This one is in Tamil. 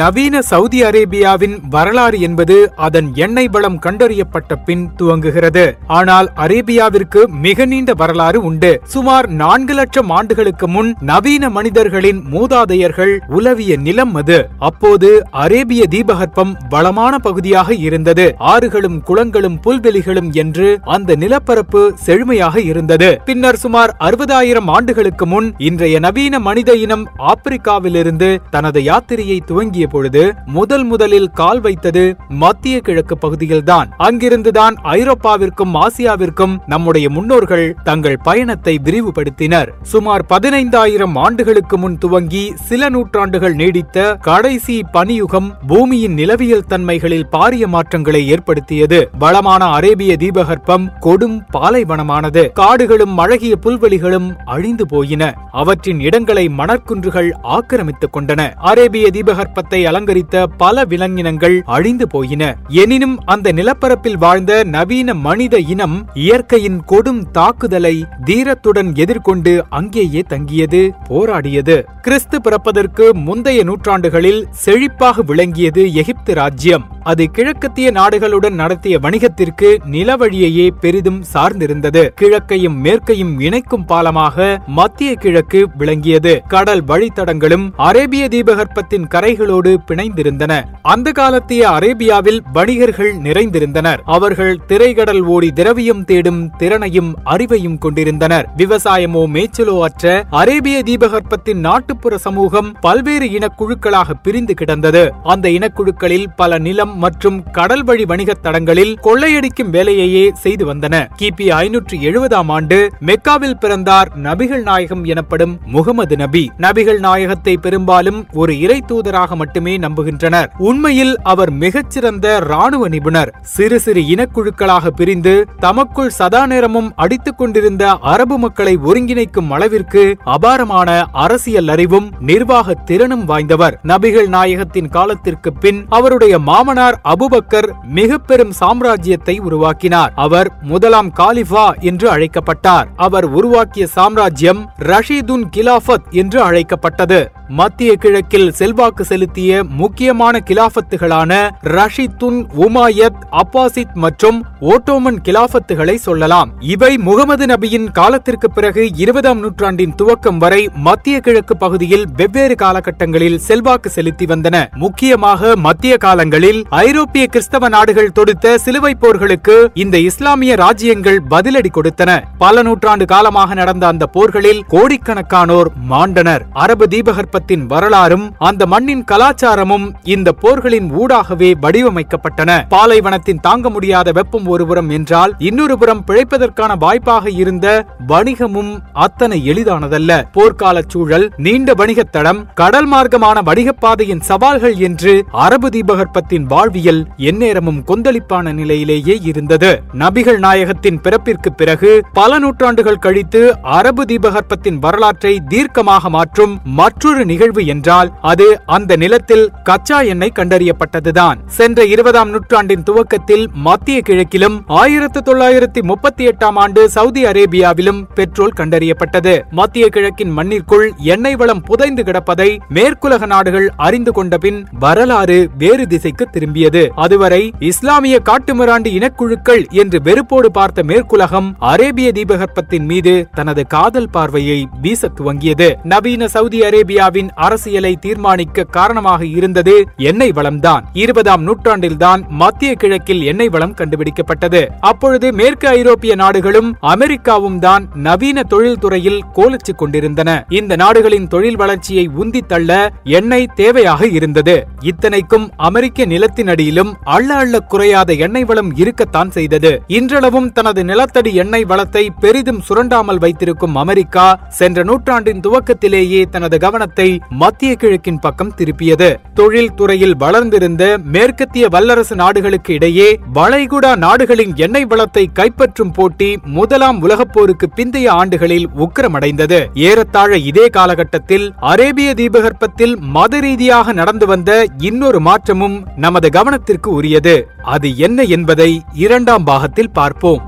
நவீன சவுதி அரேபியாவின் வரலாறு என்பது அதன் எண்ணெய் வளம் கண்டறியப்பட்ட பின் துவங்குகிறது. ஆனால் அரேபியாவிற்கு மிக நீண்ட வரலாறு உண்டு. சுமார் நான்கு லட்சம் ஆண்டுகளுக்கு முன் நவீன மனிதர்களின் மூதாதையர்கள் உலவிய நிலம் அது. அப்போது அரேபிய தீபகற்பம் வளமான பகுதியாக இருந்தது. ஆறுகளும் குளங்களும் புல்வெளிகளும் என்று அந்த நிலப்பரப்பு செழுமையாக இருந்தது. பின்னர் சுமார் அறுபதாயிரம் ஆண்டுகளுக்கு முன் இன்றைய நவீன மனித இனம் ஆப்பிரிக்காவிலிருந்து தனது யாத்திரையை துவங்கிய பொழுது முதல் முதலில் கால் வைத்தது மத்திய கிழக்கு பகுதியில்தான். அங்கிருந்துதான் ஐரோப்பாவிற்கும் ஆசியாவிற்கும் நம்முடைய முன்னோர்கள் தங்கள் பயணத்தை விரிவுபடுத்தினர். சுமார் பதினைந்தாயிரம் ஆண்டுகளுக்கு முன் துவங்கி சில நூற்றாண்டுகள் நீடித்த கடைசி பனியுகம் பூமியின் நிலவியல் தன்மைகளில் பாரிய மாற்றங்களை ஏற்படுத்தியது. வளமான அரேபிய தீபகற்பம் கொடும் பாலைவனமானது. காடுகளும் அழகிய புல்வெளிகளும் அழிந்து போயின. அவற்றின் இடங்களை மணற்குன்றுகள் ஆக்கிரமித்துக் கொண்டன. அரேபிய தீபகற்பத்தை அலங்கரித்த பல விலங்கினங்கள் அழிந்து போயின. எனினும் அந்த நிலப்பரப்பில் வாழ்ந்த நவீன மனித இனம் இயற்கையின் கொடும் தாக்குதலை தீரத்துடன் எதிர்கொண்டு அங்கேயே தங்கியது போராடியது. கிறிஸ்து பிறப்பதற்கு முந்தைய நூற்றாண்டுகளில் செழிப்பாக விளங்கியது எகிப்து ராஜ்யம். அது கிழக்கத்திய நாடுகளுடன் நடத்திய வணிகத்திற்கு நிலவழியையே பெரிதும் சார்ந்திருந்தது. கிழக்கையும் மேற்கையும் இணைக்கும் பாலமாக மத்திய கிழக்கு விளங்கியது. கடல் வழித்தடங்களும் அரேபிய தீபகற்பத்தின் கரைகளோடு பிணைந்திருந்தன. அந்த காலத்திய அரேபியாவில் வணிகர்கள் நிறைந்திருந்தனர். அவர்கள் திரைகடல் ஓடி திரவியம் தேடும் திறனையும் அறிவையும் கொண்டிருந்தனர். விவசாயமோ மேய்ச்சலோ அற்ற அரேபிய தீபகற்பத்தின் நாட்டுப்புற சமூகம் பல்வேறு இனக்குழுக்களாக பிரிந்து கிடந்தது. அந்த இனக்குழுக்களில் பல நிலம் மற்றும் கடல் வழி வணிகத் தடங்களில் கொள்ளையடிக்கும் வேலையையே செய்து வந்தன. கிபி ஐநூற்று எழுபதாம் ஆண்டு மெக்காவில் பிறந்தார் நபிகள் நாயகம் எனப்படும் முகமது நபி. நபிகள் நாயகத்தை பெரும்பாலும் ஒரு இறை தூதராக மட்டுமே நம்புகின்றனர். உண்மையில் அவர் மிகச்சிறந்த ராணுவ நிபுணர். சிறு சிறு இனக்குழுக்களாக பிரிந்து தமக்குள் சதா நேரமும் அடித்துக் கொண்டிருந்த அரபு மக்களை ஒருங்கிணைக்கும் அளவிற்கு அபாரமான அரசியல் அறிவும் நிர்வாக திறனும் வாய்ந்தவர். நபிகள் நாயகத்தின் காலத்திற்கு பின் அவருடைய மாமனார் அபுபக்கர் மிக பெரும் சாம்ராஜ்யத்தை உருவாக்கினார். அவர் முதலாம் காலிஃபா என்று அழைக்கப்பட்டார். அவர் உருவாக்கிய சாம்ராஜ்யம் ரஷீதுன் கிலாஃபத் என்று அழைக்கப்பட்டது. மத்திய கிழக்கில் செல்வாக்கு செலுத்திய முக்கியமான கிலாஃபத்துகளான ரஷித்துன் உமாயத் அப்பாசித் மற்றும் ஓட்டோமன் கிலாஃபத்துகளை சொல்லலாம். இவை முகமது நபியின் காலத்திற்கு பிறகு இருபதாம் நூற்றாண்டின் துவக்கம் வரை மத்திய கிழக்கு பகுதியில் வெவ்வேறு காலகட்டங்களில் செல்வாக்கு செலுத்தி வந்தன. முக்கியமாக மத்திய காலங்களில் ஐரோப்பிய கிறிஸ்தவ நாடுகள் தொடுத்த சிலுவை போர்களுக்கு இந்த இஸ்லாமிய ராஜ்யங்கள் பதிலடி கொடுத்தன. பல நூற்றாண்டு காலமாக நடந்த அந்த போர்களில் கோடிக்கணக்கானோர் மாண்டனர். அரபு தீபகற்பத்தின் வரலாறும் அந்த மண்ணின் கலாச்சாரமும் இந்த போர்களின் ஊடாகவே வடிவமைக்கப்பட்டன. பாலைவனத்தின் தாங்க முடியாத வெப்பம் ஒருபுறம் என்றால் இன்னொரு புறம் பிழைப்பதற்கான வாய்ப்பாக இருந்த வணிகமும் அத்தனை எளிதானதல்ல. போர்க்கால சூழல் நீண்ட வணிகத் தடம் கடல் மார்க்கமான வணிகப்பாதையின் சவால்கள் என்று அரபு தீபகற்பத்தின் வாழ்வியல் எந்நேரமும் கொந்தளிப்பான நிலையிலேயே இருந்தது. நபிகள் நாயகத்தின் பிறப்பிற்கு பிறகு பல நூற்றாண்டுகள் கழித்து அரபு தீபகற்பத்தின் வரலாற்றை தீர்க்கமாக மாற்றும் மற்றொரு நிகழ்வு என்றால் அது அந்த இடத்தில் கச்சா எண்ணெய் கண்டறியப்பட்டதுதான். சென்ற இருபதாம் நூற்றாண்டின் துவக்கத்தில் மத்திய கிழக்கிலும் ஆயிரத்து தொள்ளாயிரத்தி முப்பத்தி எட்டாம் ஆண்டு சவுதி அரேபியாவிலும் பெட்ரோல் கண்டறியப்பட்டது. மத்திய கிழக்கின் மண்ணிற்குள் எண்ணெய் வளம் புதைந்து கிடப்பதை மேற்குலக நாடுகள் அறிந்து கொண்ட பின் வரலாறு வேறு திசைக்கு திரும்பியது. அதுவரை இஸ்லாமிய காட்டுமிராண்டி இனக்குழுக்கள் என்று வெறுப்போடு பார்த்த மேற்குலகம் அரேபிய தீபகற்பத்தின் மீது தனது காதல் பார்வையை வீச துவங்கியது. நவீன சவுதி அரேபியாவின் அரசியலை தீர்மானிக்க காரணம் காரணமாக இருந்தது. எண்ணெய் வளம்தான் இருபதாம் நூற்றாண்டில்தான் மத்திய கிழக்கில் எண்ணெய் வளம் கண்டுபிடிக்கப்பட்டது. அப்பொழுது மேற்கு ஐரோப்பிய நாடுகளும் அமெரிக்காவும் தான் நவீன தொழில்துறையில் கோலச்சு கொண்டிருந்தன. இந்த நாடுகளின் தொழில் வளர்ச்சியை உந்தி தள்ள எண்ணெய் தேவையாக இருந்தது. இத்தனைக்கும் அமெரிக்க நிலத்தின் அடியிலும் அள்ள அள்ள குறையாத எண்ணெய் வளம் இருக்கத்தான் செய்தது. இன்றளவும் தனது நிலத்தடி எண்ணெய் வளத்தை பெரிதும் சுரண்டாமல் வைத்திருக்கும் அமெரிக்கா சென்ற நூற்றாண்டின் துவக்கத்திலேயே தனது கவனத்தை மத்திய கிழக்கின் பக்கம் திருப்பியது. தொடங்கியது தொழில்துறையில் வளர்ந்திருந்த மேற்கத்திய வல்லரசு நாடுகளுக்கு இடையே வளைகுடா நாடுகளின் எண்ணெய் வளத்தை கைப்பற்றும் போட்டி முதலாம் உலகப் போருக்கு பிந்தைய ஆண்டுகளில் உக்கிரமடைந்தது. ஏறத்தாழ இதே காலகட்டத்தில் அரேபிய தீபகற்பத்தில் மத ரீதியாக நடந்து வந்த இன்னொரு மாற்றமும் நமது கவனத்திற்கு உரியது. அது என்ன என்பதை இரண்டாம் பாகத்தில் பார்ப்போம்.